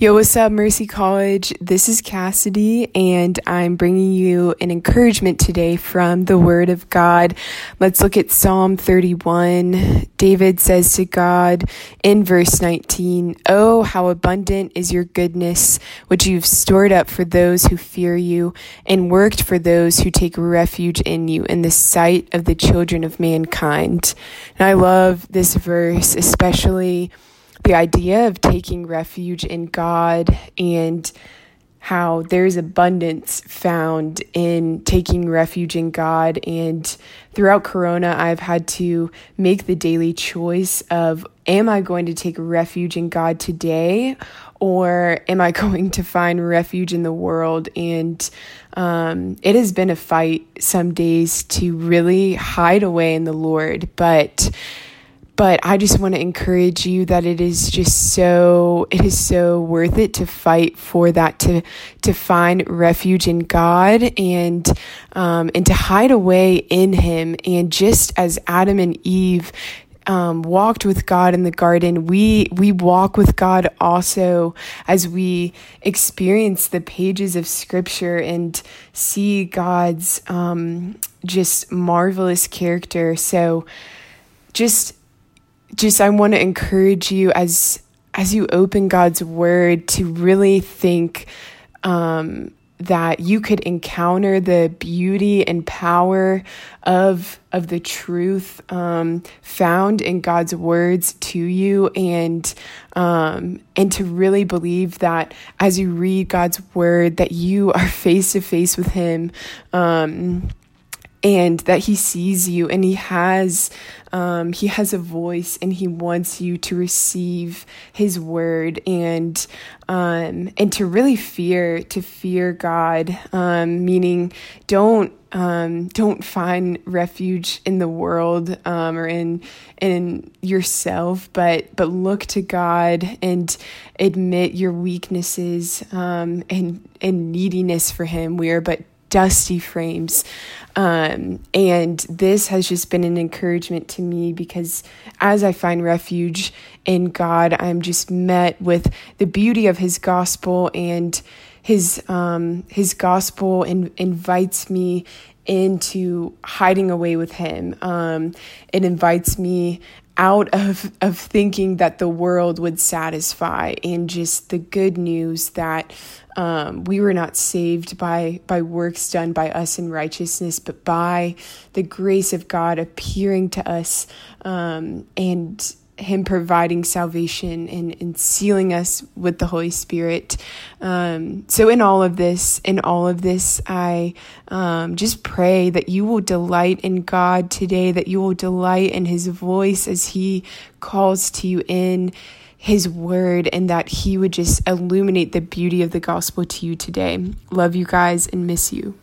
Yo, what's up, Mercy College? This is Cassidy, and I'm bringing you an encouragement today from the Word of God. Let's look at Psalm 31. David says to God in verse 19, Oh, how abundant is your goodness, which you've stored up for those who fear you, and worked for those who take refuge in you in the sight of the children of mankind. And I love this verse, especially the idea of taking refuge in God and how there's abundance found in taking refuge in God. And throughout Corona, I've had to make the daily choice of am I going to take refuge in God today or am I going to find refuge in the world? And um, it has been a fight some days to really hide away in the Lord. But but I just want to encourage you that it is just so it is so worth it to fight for that to to find refuge in God and um, and to hide away in Him and just as Adam and Eve um, walked with God in the garden, we we walk with God also as we experience the pages of Scripture and see God's um, just marvelous character. So, just just I want to encourage you as as you open God's word to really think um, that you could encounter the beauty and power of of the truth um, found in God's words to you, and um, and to really believe that as you read God's word, that you are face to face with Him. Um, and that he sees you and he has um, he has a voice and he wants you to receive his word and um, and to really fear to fear God um, meaning don't um, don't find refuge in the world um, or in in yourself but but look to God and admit your weaknesses um, and and neediness for him. We are but dusty frames. Um, and this has just been an encouragement to me because as I find refuge in God, I'm just met with the beauty of His gospel and His um, His gospel in, invites me into hiding away with Him. Um, it invites me out of, of thinking that the world would satisfy and just the good news that um, we were not saved by by works done by us in righteousness, but by the grace of God appearing to us um, and him providing salvation and, and sealing us with the Holy Spirit. Um, so, in all of this, in all of this, I um, just pray that you will delight in God today, that you will delight in His voice as He calls to you in His word, and that He would just illuminate the beauty of the gospel to you today. Love you guys and miss you.